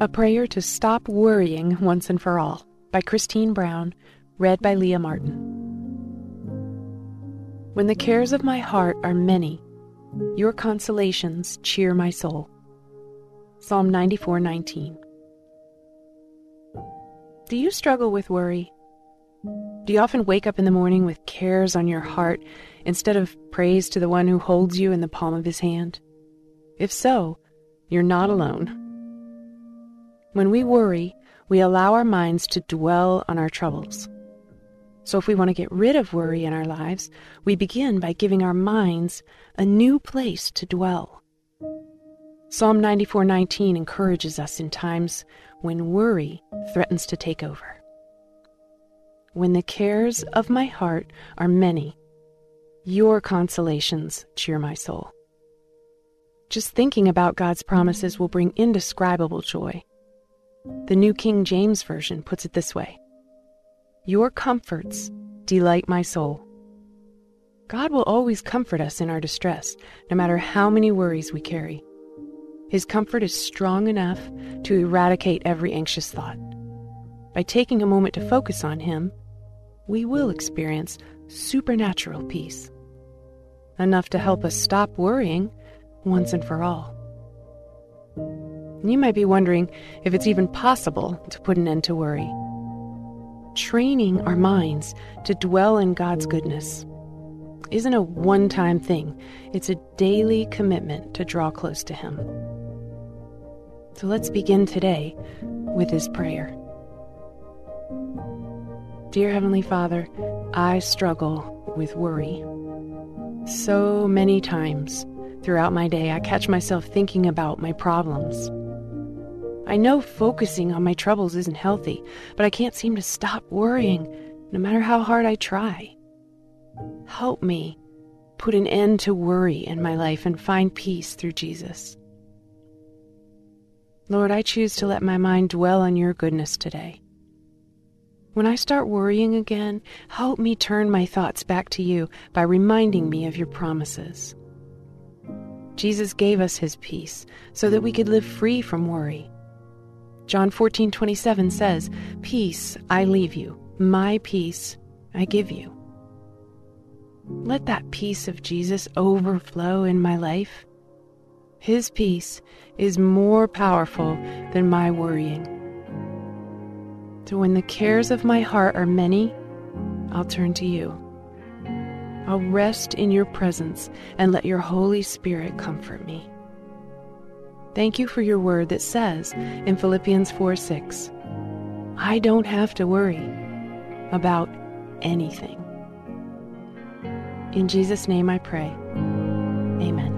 A Prayer to Stop Worrying Once and for All by Christine Brown, read by Leah Martin. When the cares of my heart are many, your consolations cheer my soul. Psalm 94:19. Do you struggle with worry? Do you often wake up in the morning with cares on your heart instead of praise to the one who holds you in the palm of his hand? If so, you're not alone. When we worry, we allow our minds to dwell on our troubles. So, if we want to get rid of worry in our lives, we begin by giving our minds a new place to dwell. Psalm 94:19 encourages us in times when worry threatens to take over. When the cares of my heart are many, your consolations cheer my soul. Just thinking about God's promises will bring indescribable joy. The New King James Version puts it this way Your comforts delight my soul. God will always comfort us in our distress, no matter how many worries we carry. His comfort is strong enough to eradicate every anxious thought. By taking a moment to focus on Him, we will experience supernatural peace, enough to help us stop worrying once and for all. You might be wondering if it's even possible to put an end to worry. Training our minds to dwell in God's goodness isn't a one time thing, it's a daily commitment to draw close to Him. So let's begin today with His prayer. Dear Heavenly Father, I struggle with worry. So many times throughout my day, I catch myself thinking about my problems I know focusing on my troubles isn't healthy, but I can't seem to stop worrying, no matter how hard I try. Help me put an end to worry in my life and find peace through Jesus. Lord, I choose to let my mind dwell on your goodness today. When I start worrying again, help me turn my thoughts back to you by reminding me of your promises. Jesus gave us his peace so that we could live free from worry. John 14, 27 says, Peace I leave you, my peace I give you. Let that peace of Jesus overflow in my life. His peace is more powerful than my worrying. So when the cares of my heart are many, I'll turn to you. I'll rest in your presence and let your Holy Spirit comfort me. Thank you for your word that says in Philippians 4 6, I don't have to worry about anything. In Jesus' name I pray. Amen.